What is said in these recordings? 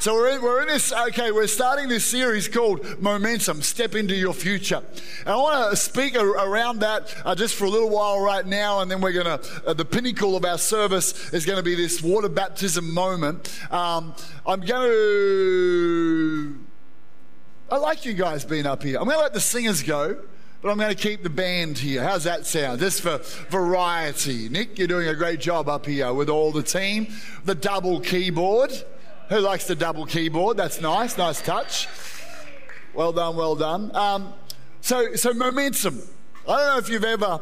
So we're in, we're in this, okay, we're starting this series called Momentum, Step Into Your Future. And I want to speak around that uh, just for a little while right now, and then we're going to, uh, the pinnacle of our service is going to be this water baptism moment. Um, I'm going to, I like you guys being up here. I'm going to let the singers go but I'm going to keep the band here. How's that sound? Just for variety. Nick, you're doing a great job up here with all the team. The double keyboard. Who likes the double keyboard? That's nice. Nice touch. Well done, well done. Um, so, so momentum. I don't know if you've ever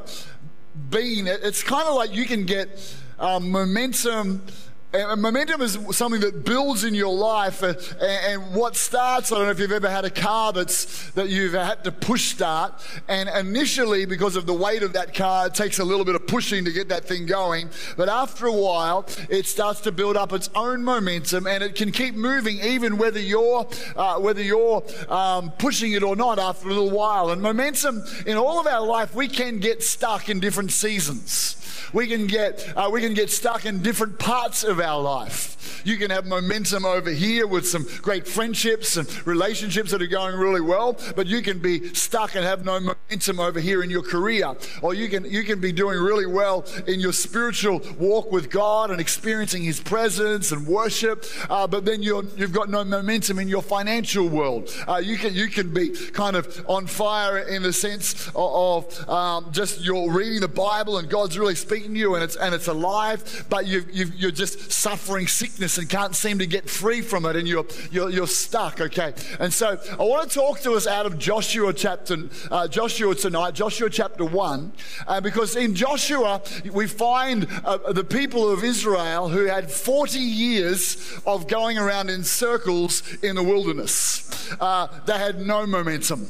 been. It's kind of like you can get um, momentum and momentum is something that builds in your life, uh, and, what starts. I don't know if you've ever had a car that's that you've had to push start, and initially, because of the weight of that car, it takes a little bit of pushing to get that thing going. But after a while, it starts to build up its own momentum, and it can keep moving, even whether you're uh, whether you're um, pushing it or not. After a little while, and momentum in all of our life, we can get stuck in different seasons. We can get, uh, we can get stuck in different parts of our life. You can have momentum over here with some great friendships and relationships that are going really well, but you can be stuck and have no momentum over here in your career. Or you can, you can be doing really well in your spiritual walk with God and experiencing His presence and worship, uh, but then you're, you've got no momentum in your financial world. Uh, you, can, you can be kind of on fire in the sense of, of um, just you're reading the Bible and God's really speaking to you and it's, and it's alive, but you you're just suffering sickness and can't seem to get free from it and you're, you're, you're stuck, okay? And so I want to talk to us out of Joshua chapter, uh, Joshua tonight, Joshua chapter 1, uh, because in Joshua we find uh, the people of Israel who had 40 years of going around in circles in the wilderness. Uh, they had no momentum.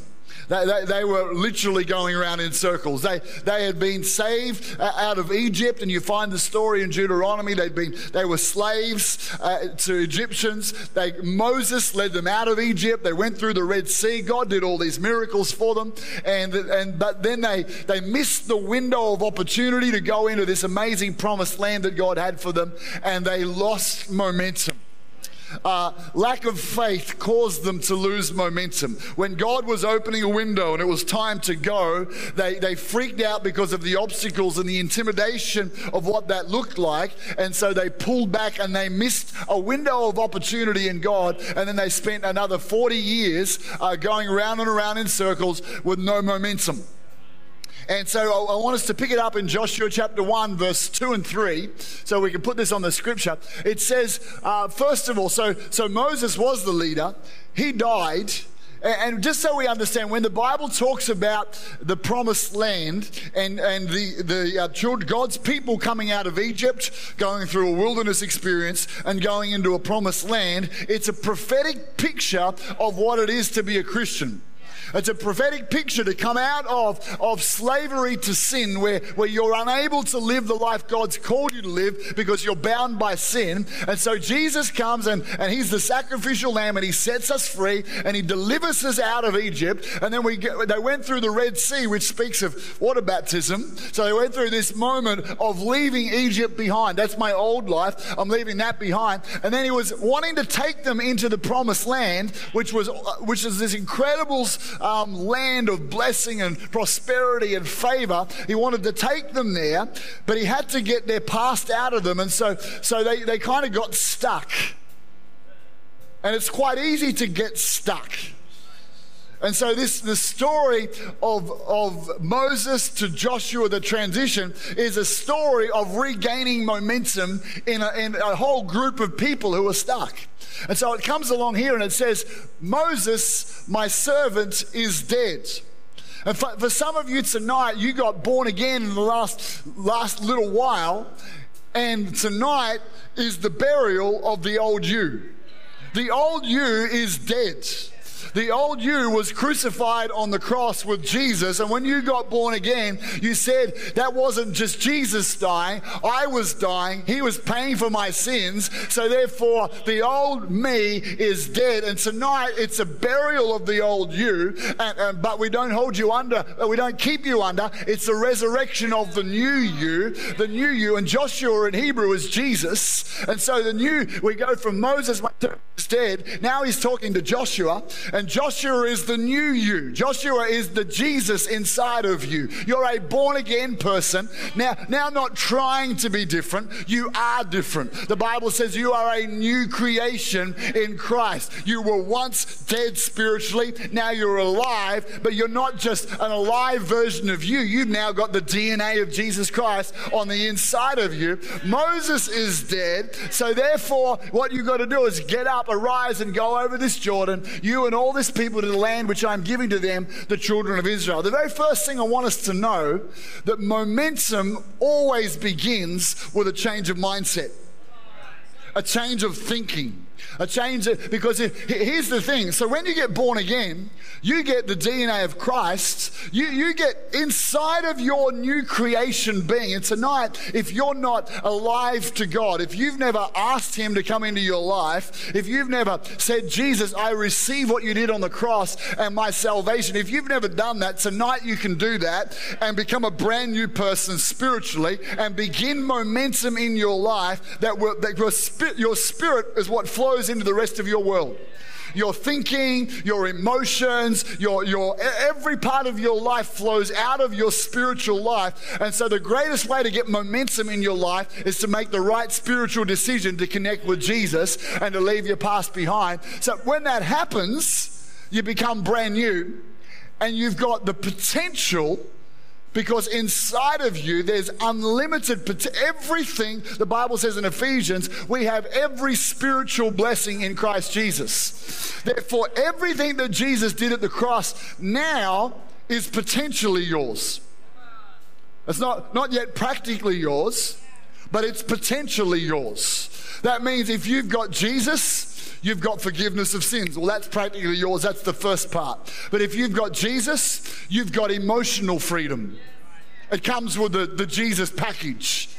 They, they, they, were literally going around in circles. They, they had been saved uh, out of Egypt, and you find the story in Deuteronomy. They'd been, they were slaves uh, to Egyptians. They, Moses led them out of Egypt. They went through the Red Sea. God did all these miracles for them. And, and, but then they, they missed the window of opportunity to go into this amazing promised land that God had for them, and they lost momentum. Uh, lack of faith caused them to lose momentum. When God was opening a window and it was time to go, they, they freaked out because of the obstacles and the intimidation of what that looked like. And so they pulled back and they missed a window of opportunity in God. And then they spent another 40 years uh, going around and around in circles with no momentum. And so I want us to pick it up in Joshua chapter 1, verse 2 and 3, so we can put this on the scripture. It says, uh, first of all, so, so Moses was the leader, he died. And just so we understand, when the Bible talks about the promised land and, and the, the uh, children, God's people coming out of Egypt, going through a wilderness experience and going into a promised land, it's a prophetic picture of what it is to be a Christian. It's a prophetic picture to come out of, of slavery to sin, where, where you're unable to live the life God's called you to live because you're bound by sin. And so Jesus comes and, and He's the sacrificial lamb and He sets us free and He delivers us out of Egypt. And then we get, they went through the Red Sea, which speaks of water baptism. So they went through this moment of leaving Egypt behind. That's my old life. I'm leaving that behind. And then He was wanting to take them into the promised land, which was, uh, which is this incredible um, land of blessing and prosperity and favor. He wanted to take them there, but he had to get their past out of them. And so, so they, they kind of got stuck. And it's quite easy to get stuck. And so this the story of, of Moses to Joshua, the transition, is a story of regaining momentum in a, in a whole group of people who are stuck. And so it comes along here and it says, Moses, my servant, is dead. And for, for some of you tonight, you got born again in the last, last little while, and tonight is the burial of the old you. The old you is dead. The old you was crucified on the cross with Jesus. And when you got born again, you said that wasn't just Jesus dying, I was dying. He was paying for my sins. So therefore, the old me is dead. And tonight, it's a burial of the old you, and, and, but we don't hold you under, we don't keep you under. It's a resurrection of the new you, the new you. And Joshua in Hebrew is Jesus. And so the new, we go from Moses dead. Now he's talking to Joshua, and Joshua is the new you. Joshua is the Jesus inside of you. You're a born again person. Now, now not trying to be different, you are different. The Bible says you are a new creation in Christ. You were once dead spiritually, now you're alive, but you're not just an alive version of you. You've now got the DNA of Jesus Christ on the inside of you. Moses is dead, so therefore, what you've got to do is get up, arise, and go over this Jordan, you and all this people to the land which I'm giving to them, the children of Israel. The very first thing I want us to know that momentum always begins with a change of mindset, a change of thinking. A change because here's the thing. So when you get born again, you get the DNA of Christ. You, you get inside of your new creation being. And tonight, if you're not alive to God, if you've never asked Him to come into your life, if you've never said, Jesus, I receive what you did on the cross and my salvation, if you've never done that, tonight you can do that and become a brand new person spiritually and begin momentum in your life that, that your, spirit, your spirit is what flows into the rest of your world your thinking, your emotions, your, your every part of your life flows out of your spiritual life. And so the greatest way to get momentum in your life is to make the right spiritual decision to connect with Jesus and to leave your past behind. So when that happens, you become brand new and you've got the potential because inside of you there's unlimited everything the bible says in ephesians we have every spiritual blessing in christ jesus. Therefore everything that jesus did at the cross now is potentially yours. It's not, not yet practically yours but it's potentially yours. That means if you've got jesus you've got forgiveness of sins. Well, that's practically yours. That's the first part. But if you've got Jesus, you've got emotional freedom. It comes with the, the Jesus package.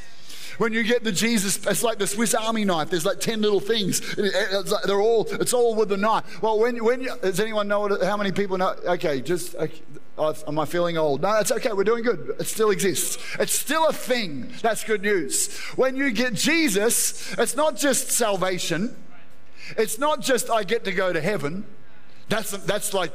When you get the Jesus, it's like the Swiss Army knife. There's like 10 little things. Like they're all, it's all with the knife. Well, when, when you, does anyone know what, how many people know? Okay, just, okay, am I feeling old? No, that's okay. We're doing good. It still exists. It's still a thing. That's good news. When you get Jesus, it's not just salvation. It's not just I get to go to heaven. That's, that's like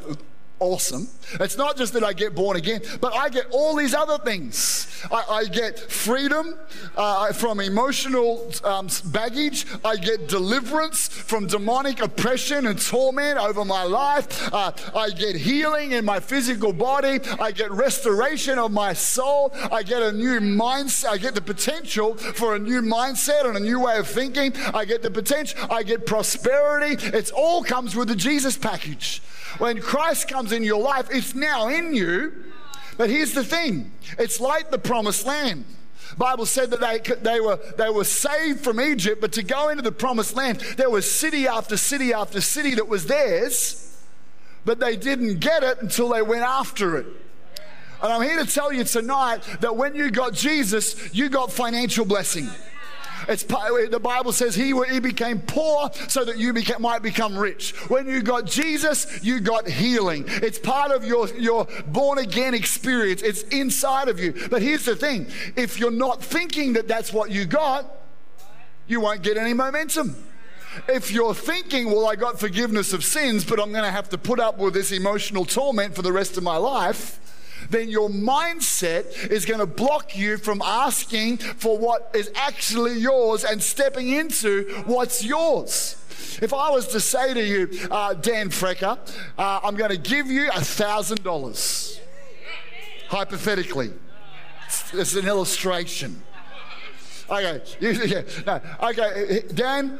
awesome. It's not just that I get born again, but I get all these other things. I, I get freedom uh, from emotional um, baggage. I get deliverance from demonic oppression and torment over my life. Uh, I get healing in my physical body. I get restoration of my soul. I get a new mindset. I get the potential for a new mindset and a new way of thinking. I get the potential. I get prosperity. It all comes with the Jesus package. When Christ comes in your life, it's now in you. But here's the thing it's like the promised land. Bible said that they, they, were, they were saved from Egypt, but to go into the promised land, there was city after city after city that was theirs, but they didn't get it until they went after it. And I'm here to tell you tonight that when you got Jesus, you got financial blessing. It's, the Bible says he, he became poor so that you became, might become rich. When you got Jesus, you got healing. It's part of your, your born again experience, it's inside of you. But here's the thing if you're not thinking that that's what you got, you won't get any momentum. If you're thinking, well, I got forgiveness of sins, but I'm going to have to put up with this emotional torment for the rest of my life, then your mindset is going to block you from asking for what is actually yours and stepping into what's yours. If I was to say to you, uh, Dan Frecker, uh, I'm going to give you a thousand dollars, hypothetically, it's an illustration. Okay, yeah, no, okay, Dan.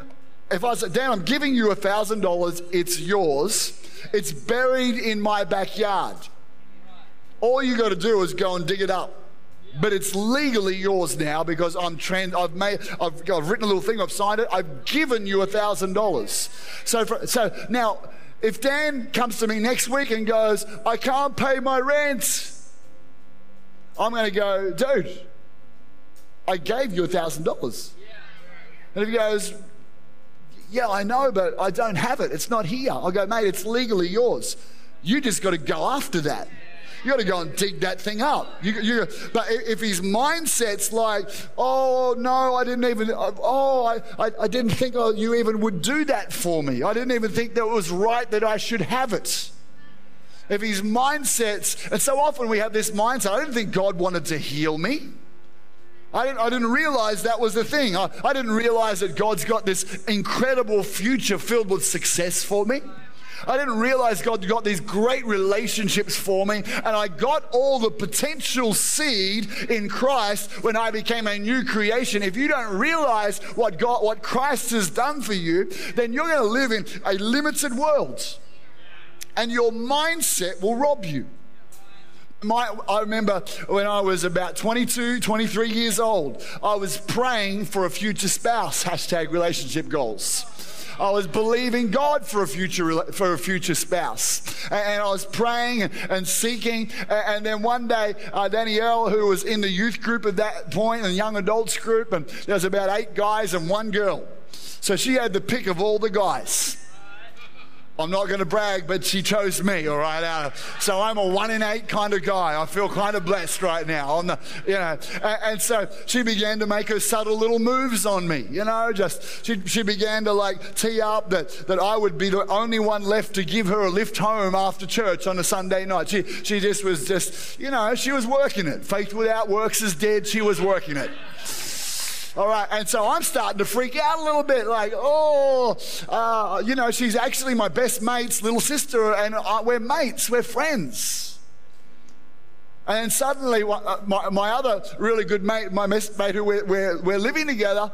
If I said, Dan, I'm giving you a thousand dollars, it's yours. It's buried in my backyard. All you got to do is go and dig it up. But it's legally yours now because I'm trans. I've made. I've, I've written a little thing. I've signed it. I've given you a thousand dollars. So, for, so now if Dan comes to me next week and goes, I can't pay my rent, I'm going to go, dude, I gave you a $1,000. And if he goes, yeah, I know, but I don't have it. It's not here. I'll go, mate, it's legally yours. You just got to go after that. You got to go and dig that thing up. You, you, but if his mindset's like, oh no, I didn't even, uh, oh, I, I, I didn't think oh, you even would do that for me. I didn't even think that it was right that I should have it. If his mindset's, and so often we have this mindset, I didn't think God wanted to heal me. I didn't, I didn't realize that was the thing. I, I didn't realize that God's got this incredible future filled with success for me. I didn't realize God got these great relationships for me, and I got all the potential seed in Christ when I became a new creation. If you don't realize what God, what Christ has done for you, then you're going to live in a limited world, and your mindset will rob you. My, I remember when I was about 22, 23 years old, I was praying for a future spouse, hashtag relationship goals. I was believing God for a future for a future spouse, and I was praying and seeking. And then one day, uh, Danielle, who was in the youth group at that point, and young adults group, and there was about eight guys and one girl, so she had the pick of all the guys. I'm not going to brag, but she chose me, all right? Uh, so I'm a one in eight kind of guy. I feel kind of blessed right now. On The, you know, and, and, so she began to make her subtle little moves on me, you know, just she, she began to like tee up that, that I would be the only one left to give her a lift home after church on a Sunday night. She, she just was just, you know, she was working it. Faith without works is dead. She was working it. All right, and so I'm starting to freak out a little bit, like, oh, uh, you know, she's actually my best mate's little sister, and uh, we're mates, we're friends. And suddenly, uh, my, my other really good mate, my best mate who we're, we're, we're living together,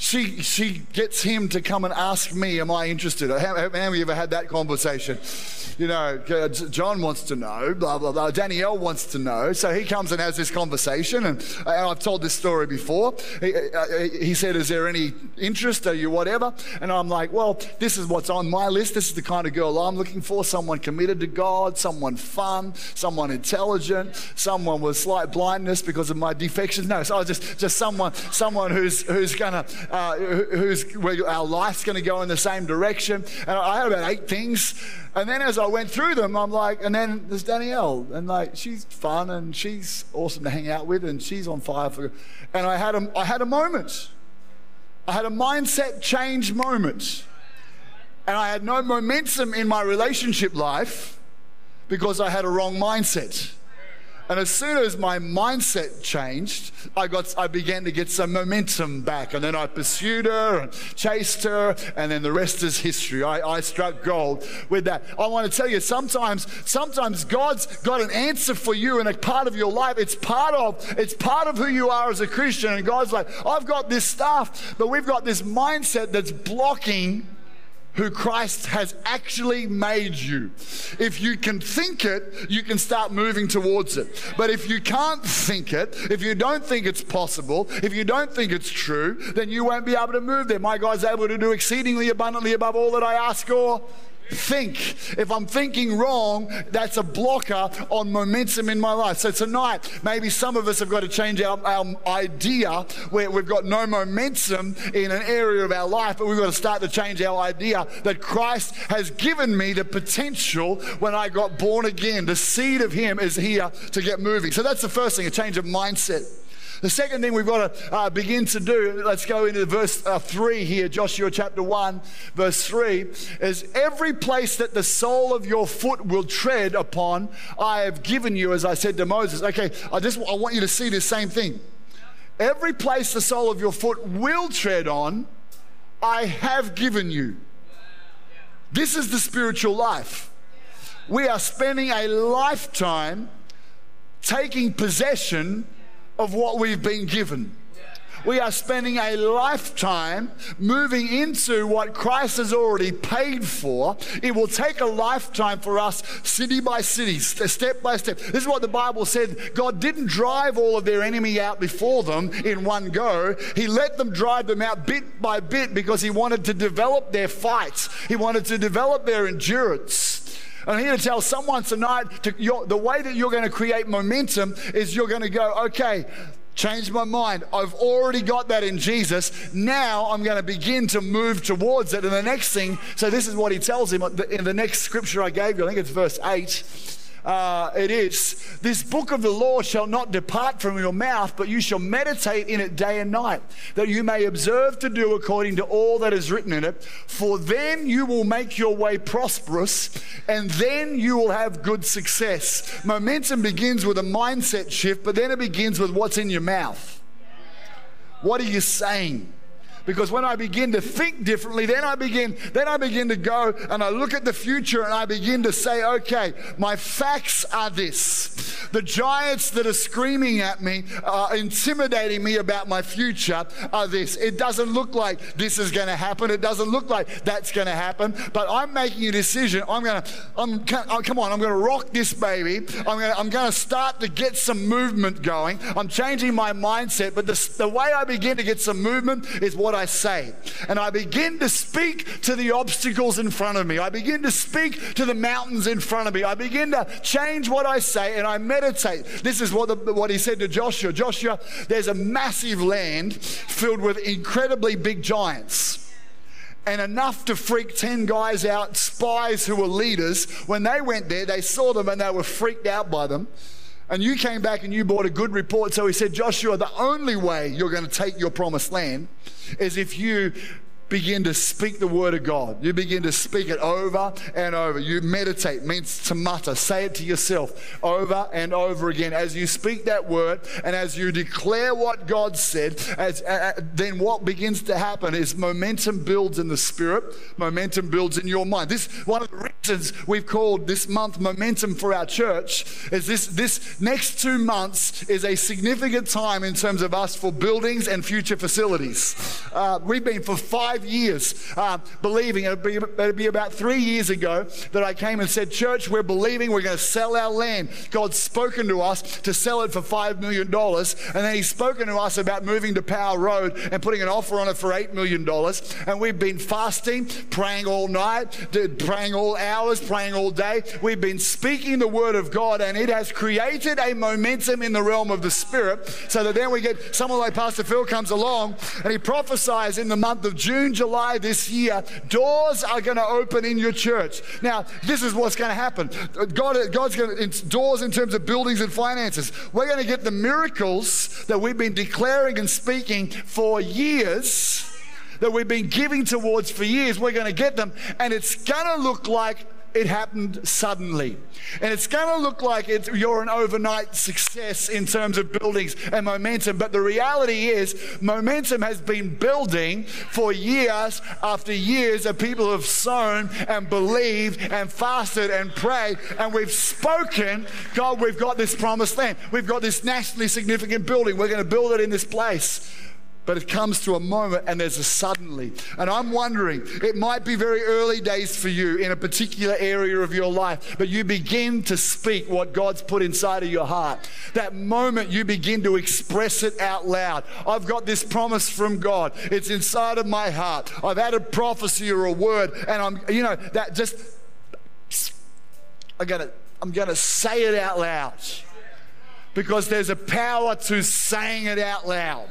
she, she gets him to come and ask me, Am I interested? Have, have you ever had that conversation? you know, uh, John wants to know, blah, blah, blah. Danielle wants to know. So he comes and has this conversation. And, and I've told this story before. He, uh, uh, he said, Is there any interest? Are you whatever? And I'm like, Well, this is what's on my list. This is the kind of girl I'm looking for someone committed to God, someone fun, someone intelligent, someone with slight blindness because of my defections. No, so just, just someone, someone who's, who's going to, uh, who's, where our life's going to go in the same direction. And I had about eight things. And then as I went through them, I'm like, and then there's Danielle, and like she's fun and she's awesome to hang out with, and she's on fire for. And I had a, I had a moment. I had a mindset change moment, and I had no momentum in my relationship life because I had a wrong mindset. And as soon as my mindset changed, I, got, I began to get some momentum back. And then I pursued her and chased her, and then the rest is history. I, I struck gold with that. I want to tell you, sometimes, sometimes God's got an answer for you in a part of your life. It's part of, it's part of who you are as a Christian. And God's like, I've got this stuff, but we've got this mindset that's blocking who Christ has actually made you. If you can think it, you can start moving towards it. But if you can't think it, if you don't think it's possible, if you don't think it's true, then you won't be able to move there. My God's able to do exceedingly abundantly above all that I ask or think. If I'm thinking wrong, that's a blocker on momentum in my life. So tonight, maybe some of us have got to change our, our idea where we've got no momentum in an area of our life, but we've got to start to change our idea that Christ has given me the potential when I got born again. The seed of Him is here to get moving. So that's the first thing, a change of mindset. The second thing we've got to uh, begin to do, let's go into verse uh, 3 here, Joshua chapter 1, verse 3, is every place that the sole of your foot will tread upon, I have given you, as I said to Moses. Okay, I just I want you to see the same thing. Every place the sole of your foot will tread on, I have given you. This is the spiritual life. We are spending a lifetime taking possession of what we've been given. We are spending a lifetime moving into what Christ has already paid for. It will take a lifetime for us, city by city, step by step. This is what the Bible said. God didn't drive all of their enemy out before them in one go, He let them drive them out bit by bit because He wanted to develop their fights, He wanted to develop their endurance. I'm here to tell someone tonight to, the way that you're going to create momentum is you're going to go, okay, Change my mind. I've already got that in Jesus. Now I'm going to begin to move towards it. And the next thing, so this is what he tells him in the next scripture I gave you. I think it's verse 8 uh, it is this book of the law shall not depart from your mouth, but you shall meditate in it day and night, that you may observe to do according to all that is written in it. For then you will make your way prosperous, and then you will have good success. Momentum begins with a mindset shift, but then it begins with what's in your mouth. What are you saying? Because when I begin to think differently, then I begin, then I begin to go and I look at the future and I begin to say, okay, my facts are this. The giants that are screaming at me, uh, intimidating me about my future are this. It doesn't look like this is going to happen. It doesn't look like that's going to happen. But I'm making a decision. I'm going to, I'm, oh, come on, I'm going to rock this baby. I'm going to, I'm going to start to get some movement going. I'm changing my mindset. But the, the way I begin to get some movement is what I say. And I begin to speak to the obstacles in front of me. I begin to speak to the mountains in front of me. I begin to change what I say and I meditate. This is what, the, what he said to Joshua Joshua, there's a massive land filled with incredibly big giants and enough to freak 10 guys out, spies who were leaders. When they went there, they saw them and they were freaked out by them. And you came back and you brought a good report. So he said, Joshua, the only way you're going to take your promised land is if you begin to speak the word of God. You begin to speak it over and over. You meditate, means to mutter. Say it to yourself over and over again. As you speak that word and as you declare what God said, as, uh, then what begins to happen is momentum builds in the spirit, momentum builds in your mind. This one of the reasons we've called this month momentum for our church is this this next two months is a significant time in terms of us for buildings and future facilities. Uh, we've been for five five years uh, believing. It'd be, it'd be about three years ago that I came and said, Church, we're believing we're going to sell our land. God's spoken to us to sell it for $5 million. And then He's spoken to us about moving to Power Road and putting an offer on it for $8 million. And we've been fasting, praying all night, praying all hours, praying all day. We've been speaking the Word of God, and it has created a momentum in the realm of the Spirit so that then we get someone like Pastor Phil comes along and he prophesies in the month of June June, July this year, doors are going to open in your church. Now, this is what's going to happen. God, God's going to, doors in terms of buildings and finances. We're going to get the miracles that we've been declaring and speaking for years, that we've been giving towards for years. We're going to get them, and it's going to look like it happened suddenly. And it's going to look like you're an overnight success in terms of buildings and momentum. But the reality is, momentum has been building for years after years of people have sown and believed and fasted and prayed. And we've spoken, God, we've got this promised land. We've got this nationally significant building. We're going to build it in this place but it comes to a moment and there's a suddenly. And I'm wondering, it might be very early days for you in a particular area of your life, but you begin to speak what God's put inside of your heart. That moment you begin to express it out loud. I've got this promise from God, it's inside of my heart. I've had a prophecy or a word, and I'm, you know, that just, I'm gonna, I'm gonna say it out loud because there's a power to saying it out loud.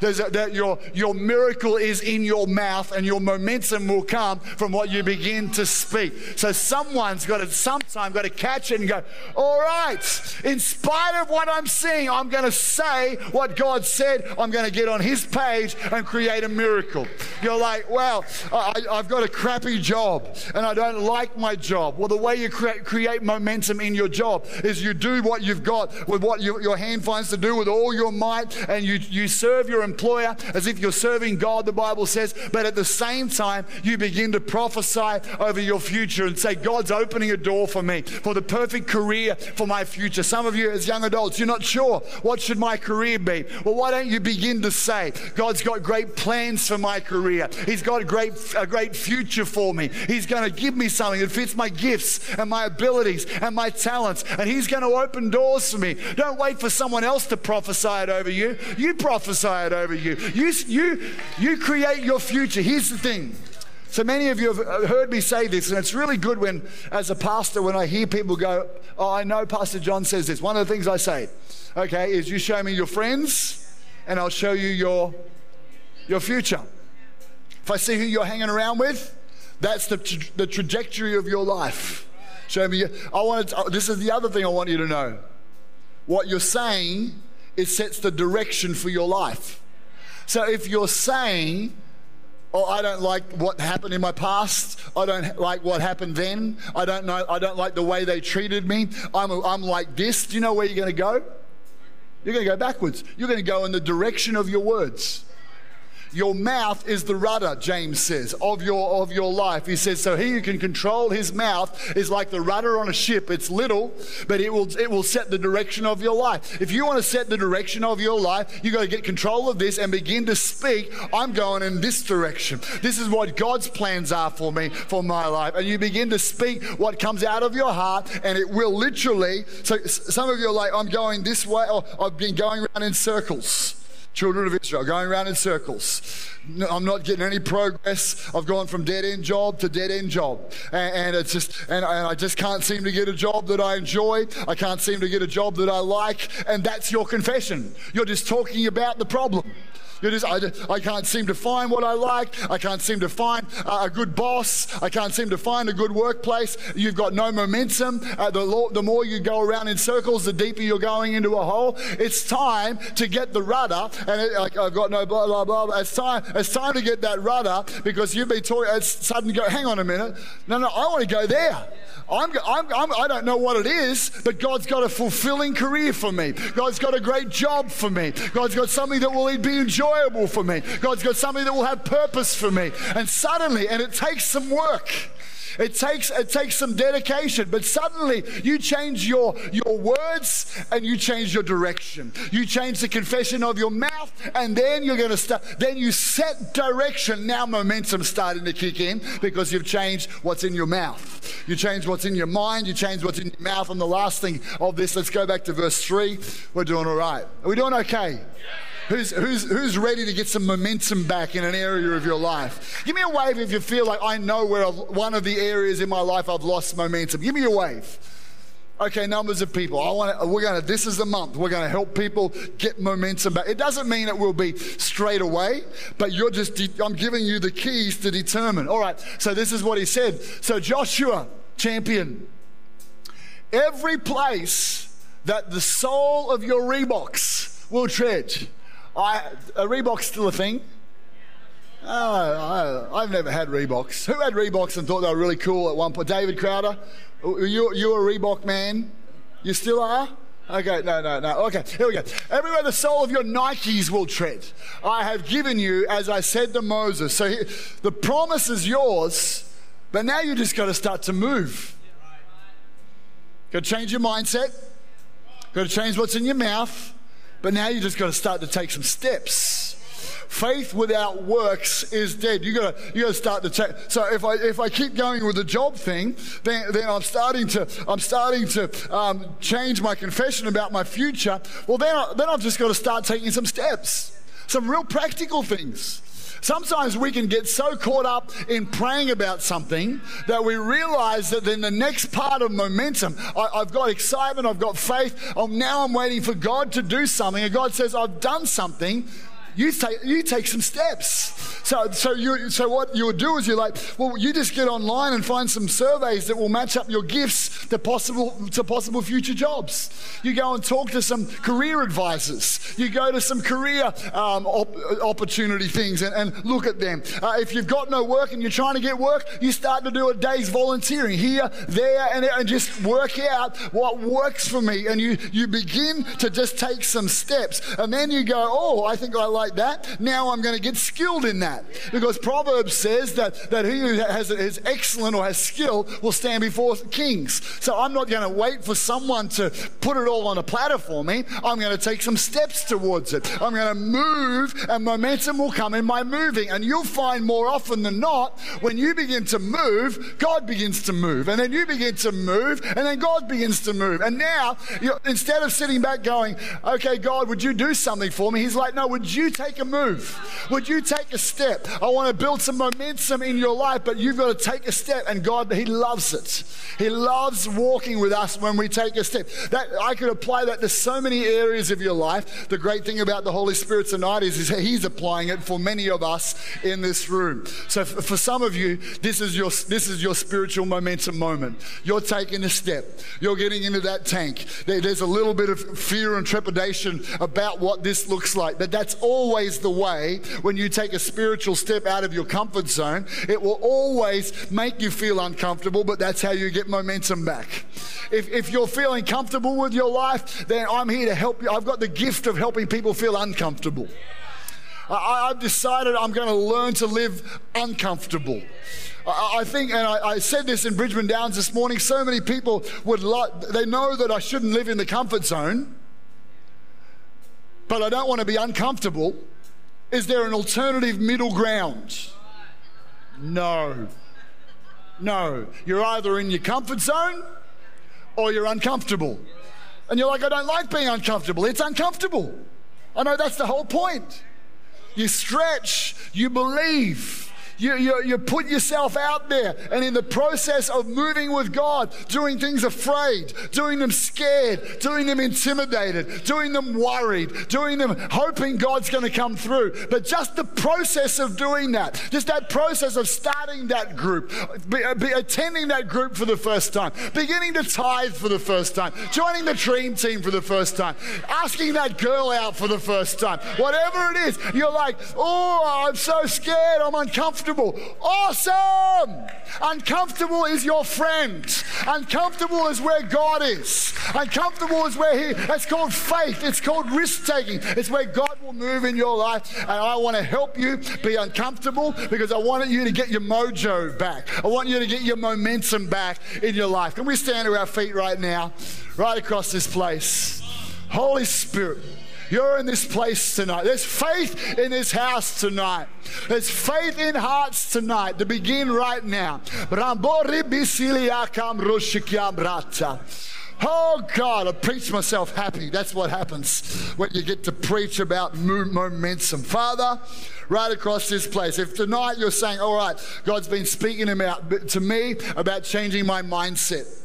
There's a, that your, your miracle is in your mouth and your momentum will come from what you begin to speak. So someone's got to sometime got to catch it and go, all right, in spite of what I'm seeing, I'm going to say what God said. I'm going to get on his page and create a miracle. You're like, well, I, have got a crappy job and I don't like my job. Well, the way you create, create momentum in your job is you do what you've got with what your, your hand finds to do with all your might, and you, you serve your employer as if you're serving God, the Bible says, but at the same time, you begin to prophesy over your future and say, God's opening a door for me, for the perfect career for my future. Some of you, as young adults, you're not sure what should my career be. Well, why don't you begin to say, God's got great plans for my career. He's got a great, a great future for me. He's going to give me something that fits my gifts and my abilities and my talents, and He's going to open doors for me. Don't wait for someone else to prophesy it over you. You prophesy it over you. You, you, you create your future. Here's the thing. So many of you have heard me say this, and it's really good when, as a pastor, when I hear people go, Oh, I know Pastor John says this. One of the things I say, okay, is you show me your friends, and I'll show you your, your future. If I see who you're hanging around with, that's the, tra- the trajectory of your life. Show me. I want to, oh, this is the other thing I want you to know. What you're saying, it sets the direction for your life. So if you're saying, Oh, I don't like what happened in my past. I don't like what happened then. I don't know. I don't like the way they treated me. I'm, I'm like this. Do you know where you're going to go? You're going to go backwards. You're going to go in the direction of your words. Your mouth is the rudder, James says, of your, of your life. He says, so he who can control his mouth is like the rudder on a ship. It's little, but it will, it will set the direction of your life. If you want to set the direction of your life, you've got to get control of this and begin to speak, I'm going in this direction. This is what God's plans are for me, for my life. And you begin to speak what comes out of your heart, and it will literally. So some of you are like, I'm going this way, or I've been going around in circles children of Israel, going around in circles. I'm not getting any progress. I've gone from dead end job to dead end job. And, and it's just, and, and, I just can't seem to get a job that I enjoy. I can't seem to get a job that I like. And that's your confession. You're just talking about the problem. I, I, can't seem to find what I like. I can't seem to find a good boss. I can't seem to find a good workplace. You've got no momentum. Uh, the, the more you go around in circles, the deeper you're going into a hole. It's time to get the rudder. And it, like, I've got no blah, blah, blah. It's time, it's time to get that rudder because you've been talking. It's suddenly go, hang on a minute. No, no, I want to go there. I'm, I'm, I'm, I do not know what it is, but God's got a fulfilling career for me. God's got a great job for me. God's got something that will be enjoyable for me. God's got something that will have purpose for me. And suddenly, and it takes some work. It takes, it takes some dedication, but suddenly you change your, your words and you change your direction. You change the confession of your mouth, and then you're going to start, then you set direction. Now momentum's starting to kick in because you've changed what's in your mouth. You change what's in your mind, you change what's in your mouth. And the last thing of this, let's go back to verse 3. We're doing all right. Are we doing okay? Who's, who's, who's ready to get some momentum back in an area of your life? Give me a wave if you feel like I know where I've, one of the areas in my life I've lost momentum. Give me a wave. Okay, numbers of people. I want to, we're going to, this is the month. We're going to help people get momentum back. It doesn't mean it will be straight away, but you're just, I'm giving you the keys to determine. All right, so this is what he said. So, Joshua, champion, every place that the sole of your Reeboks will tread, I, a Reebok's still a thing. Oh, I, have never had Reeboks. Who had Reeboks and thought they were really cool at one point? David Crowder, you, you a Reebok man? You still are? Okay, no, no, no. Okay, here we go. Everywhere the sole of your Nikes will tread, I have given you, as I said to Moses. So the promise is yours, but now you just got to start to move. Got to change your mindset. Got to change what's in your mouth. But now you just got to start to take some steps. Faith without works is dead. You got to you got to start to take. So if I if I keep going with the job thing, then then I'm starting to I'm starting to um, change my confession about my future. Well, then I, then I've just got to start taking some steps, some real practical things. Sometimes we can get so caught up in praying about something that we realize that then the next part of momentum, I, have got excitement, I've got faith, oh, now I'm waiting for God to do something. And God says, I've done something. You take, you take some steps. So, so, you, so what you would do is you're like, well, you just get online and find some surveys that will match up your gifts to possible, to possible future jobs. You go and talk to some career advisors. You go to some career um, op- opportunity things and, and, look at them. Uh, if you've got no work and you're trying to get work, you start to do a day's volunteering here, there, and, and just work out what works for me. And you, you begin to just take some steps. And then you go, oh, I think I like that. Now I'm going to get skilled in that. Because Proverbs says that, that he who has, is excellent or has skill will stand before kings. So I'm not going to wait for someone to put it all on a platter for me. I'm going to take some steps towards it. I'm going to move, and momentum will come in my moving. And you'll find more often than not, when you begin to move, God begins to move. And then you begin to move, and then God begins to move. And now, instead of sitting back going, okay, God, would you do something for me? He's like, no, would you take a move? Would you take a step? I want to build some momentum in your life, but you've got to take a step. And God, He loves it. He loves walking with us when we take a step. That I could apply that to so many areas of your life. The great thing about the Holy Spirit tonight is, is He's applying it for many of us in this room. So for some of you, this is your this is your spiritual momentum moment. You're taking a step. You're getting into that tank. There's a little bit of fear and trepidation about what this looks like, but that's always the way when you take a spiritual step out of your comfort zone. It will always make you feel uncomfortable, but that's how you get momentum back. If, if you're feeling comfortable with your life, then I'm here to help you. I've got the gift of helping people feel uncomfortable. I, have decided I'm going to learn to live uncomfortable. I, think, and I, I, said this in Bridgeman Downs this morning, so many people would like, they know that I shouldn't live in the comfort zone, but I don't want to be uncomfortable. Is there an alternative middle ground? No. No. You're either in your comfort zone or you're uncomfortable. And you're like, I don't like being uncomfortable. It's uncomfortable. I know that's the whole point. You stretch, you believe. You, you, you put yourself out there, and in the process of moving with God, doing things afraid, doing them scared, doing them intimidated, doing them worried, doing them hoping God's going to come through. But just the process of doing that, just that process of starting that group, be, be attending that group for the first time, beginning to tithe for the first time, joining the dream team for the first time, asking that girl out for the first time, whatever it is, you're like, oh, I'm so scared, I'm uncomfortable uncomfortable. Awesome! Uncomfortable is your friend. Uncomfortable is where God is. Uncomfortable is where He, that's called faith. It's called risk taking. It's where God will move in your life. And I want to help you be uncomfortable because I want you to get your mojo back. I want you to get your momentum back in your life. Can we stand to our feet right now, right across this place? Holy Spirit. You're in this place tonight. There's faith in this house tonight. There's faith in hearts tonight to begin right now. Oh God, I preach myself happy. That's what happens when you get to preach about momentum. Father, right across this place, if tonight you're saying, All right, God's been speaking to me about changing my mindset.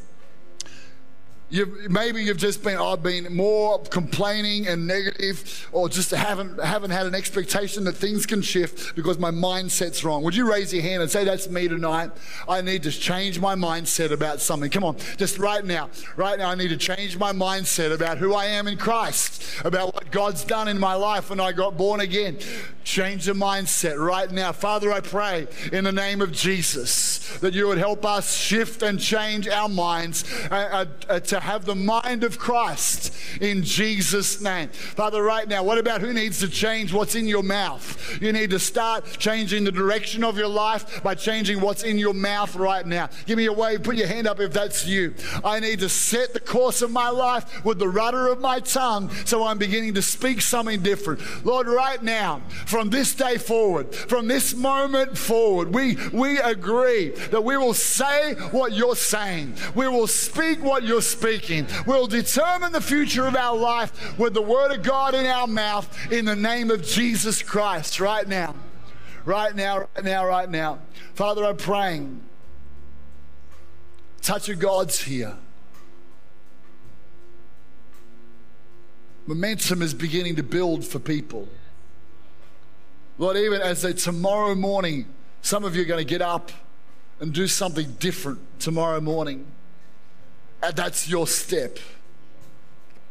You've, maybe you've just been, I've been more complaining and negative, or just haven't, haven't had an expectation that things can shift because my mindset's wrong. Would you raise your hand and say, That's me tonight? I need to change my mindset about something. Come on, just right now. Right now, I need to change my mindset about who I am in Christ, about what God's done in my life when I got born again. Change the mindset right now. Father, I pray in the name of Jesus that you would help us shift and change our minds uh, uh, uh to have the mind of Christ in Jesus' name. Father, right now, what about who needs to change what's in your mouth? You need to start changing the direction of your life by changing what's in your mouth right now. Give me a wave, put your hand up if that's you. I need to set the course of my life with the rudder of my tongue so I'm beginning to speak something different. Lord, right now, from this day forward, from this moment forward, we, we agree that we will say what you're saying. We will speak what you're speaking speaking. We'll determine the future of our life with the Word of God in our mouth in the name of Jesus Christ right now. Right now, right now, right now. Father, I'm praying. Touch of God's here. Momentum is beginning to build for people. Lord, even as they tomorrow morning, some of you are going to get up and do something different tomorrow morning. And that's your step.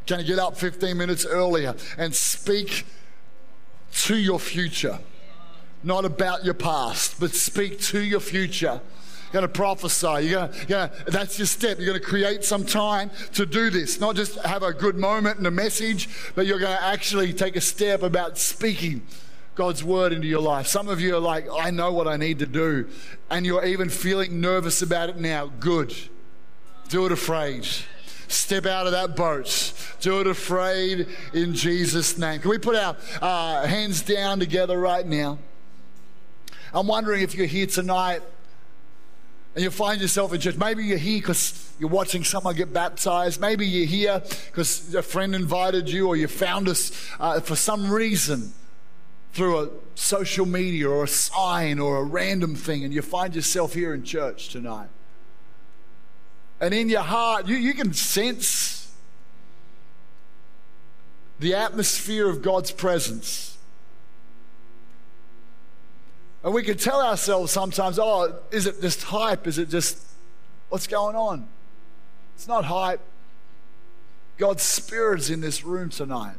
Going to get up 15 minutes earlier and speak to your future, not about your past, but speak to your future. You're going to prophesy. You're going to, that's your step. You're going to create some time to do this, not just have a good moment and a message, but you're going to actually take a step about speaking God's word into your life. Some of you are like, I know what I need to do, and you're even feeling nervous about it now. Good. Do it afraid. Step out of that boat. Do it afraid in Jesus' name. Can we put our uh, hands down together right now? I'm wondering if you're here tonight and you find yourself in church. Maybe you're here because you're watching someone get baptized. Maybe you're here because a friend invited you or you found us uh, for some reason through a social media or a sign or a random thing, and you find yourself here in church tonight. And in your heart, you, you can sense the atmosphere of God's presence. And we can tell ourselves sometimes, oh, is it just hype? Is it just what's going on? It's not hype. God's Spirit's in this room tonight.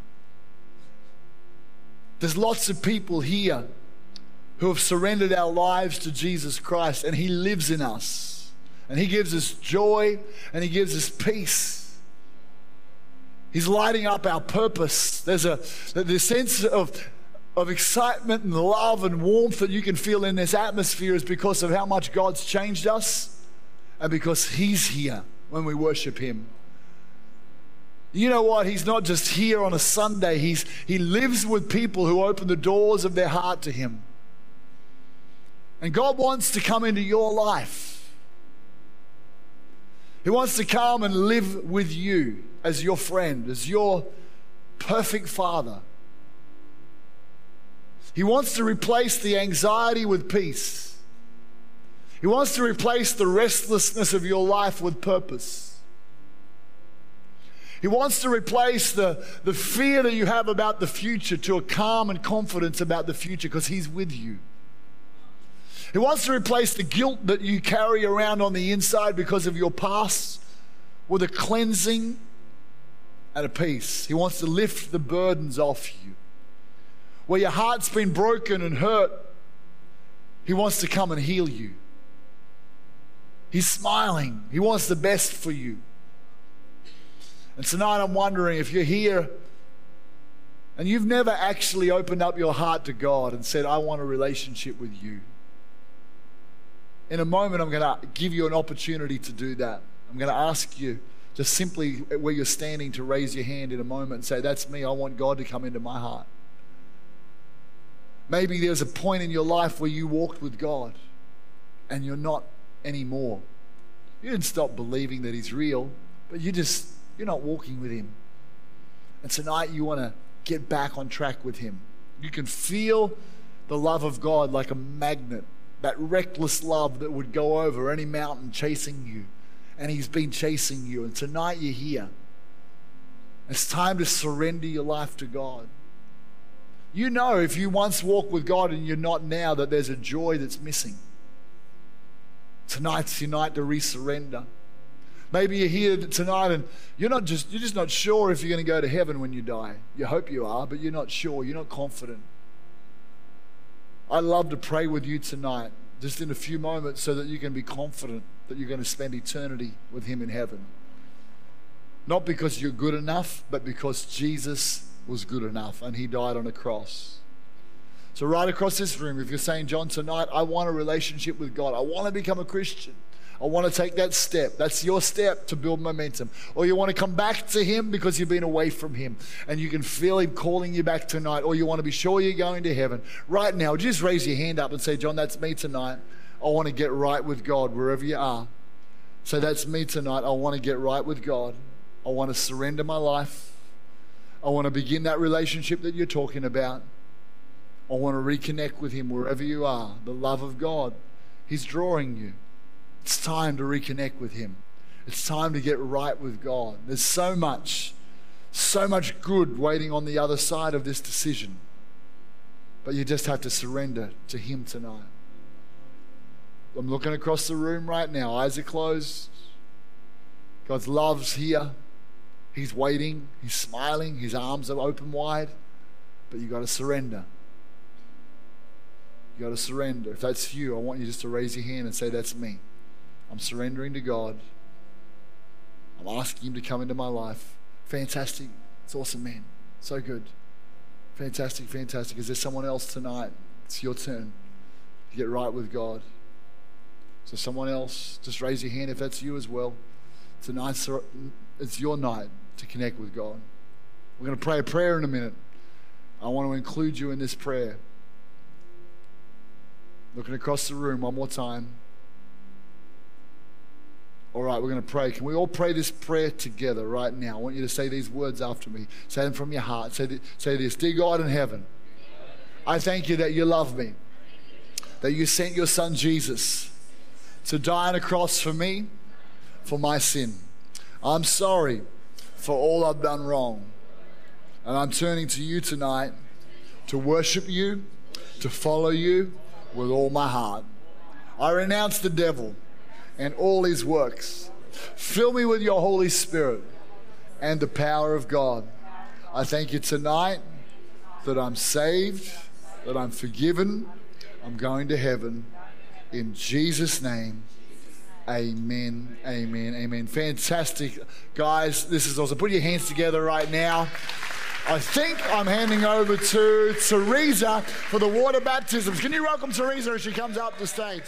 There's lots of people here who have surrendered our lives to Jesus Christ, and He lives in us. And He gives us joy and He gives us peace. He's lighting up our purpose. There's a the sense of, of excitement and love and warmth that you can feel in this atmosphere is because of how much God's changed us and because He's here when we worship Him. You know what? He's not just here on a Sunday, he's, he lives with people who open the doors of their heart to him. And God wants to come into your life. He wants to come and live with you as your friend, as your perfect father. He wants to replace the anxiety with peace. He wants to replace the restlessness of your life with purpose. He wants to replace the, the fear that you have about the future to a calm and confidence about the future because He's with you. He wants to replace the guilt that you carry around on the inside because of your past with a cleansing and a peace. He wants to lift the burdens off you. Where your heart's been broken and hurt, He wants to come and heal you. He's smiling, He wants the best for you. And tonight I'm wondering if you're here and you've never actually opened up your heart to God and said, I want a relationship with you. In a moment, I'm going to give you an opportunity to do that. I'm going to ask you just simply where you're standing to raise your hand in a moment and say, That's me. I want God to come into my heart. Maybe there's a point in your life where you walked with God and you're not anymore. You didn't stop believing that He's real, but you just you're not walking with Him. And tonight you want to get back on track with Him. You can feel the love of God like a magnet, that reckless love that would go over any mountain chasing you. And He's been chasing you. And tonight you're here. It's time to surrender your life to God. You know, if you once walked with God and you're not now, that there's a joy that's missing. Tonight's your night to resurrender. Maybe you're here tonight and you're not just you're just not sure if you're going to go to heaven when you die. You hope you are, but you're not sure. You're not confident. I'd love to pray with you tonight, just in a few moments, so that you can be confident that you're going to spend eternity with Him in heaven. Not because you're good enough, but because Jesus was good enough and He died on a cross. So, right across this room, if you're saying, John, tonight, I want a relationship with God, I want to become a Christian. I want to take that step. That's your step to build momentum. Or you want to come back to Him because you've been away from Him and you can feel Him calling you back tonight. Or you want to be sure you're going to heaven. Right now, just raise your hand up and say, John, that's me tonight. I want to get right with God wherever you are. So that's me tonight. I want to get right with God. I want to surrender my life. I want to begin that relationship that you're talking about. I want to reconnect with Him wherever you are. The love of God, He's drawing you. It's time to reconnect with Him. It's time to get right with God. There's so much, so much good waiting on the other side of this decision. but you just have to surrender to Him tonight. I'm looking across the room right now, eyes are closed. God's love's here. He's waiting, He's smiling, His arms are open wide, but you've got to surrender. You've got to surrender. If that's you, I want you just to raise your hand and say, That's me. I'm surrendering to God. I'm asking Him to come into my life. Fantastic. It's awesome, man. So good. Fantastic, fantastic. Is there someone else tonight? It's your turn to get right with God. So, someone else, just raise your hand if that's you as well. Tonight, it's your night to connect with God. We're going to pray a prayer in a minute. I want to include you in this prayer. Looking across the room one more time. All right, we're going to pray. Can we all pray this prayer together right now? I want you to say these words after me. Say them from your heart. Say, th- say this Dear God in heaven, I thank you that you love me, that you sent your son Jesus to die on a cross for me, for my sin. I'm sorry for all I've done wrong. And I'm turning to you tonight to worship you, to follow you with all my heart. I renounce the devil and all his works. Fill me with your Holy Spirit and the power of God. I thank you tonight that I'm saved, that I'm forgiven, I'm going to heaven. In Jesus' name, amen, amen, amen. Fantastic, guys. This is awesome. Put your hands together right now. I think I'm handing over to Teresa for the water baptisms. Can you welcome Teresa as she comes up the stage?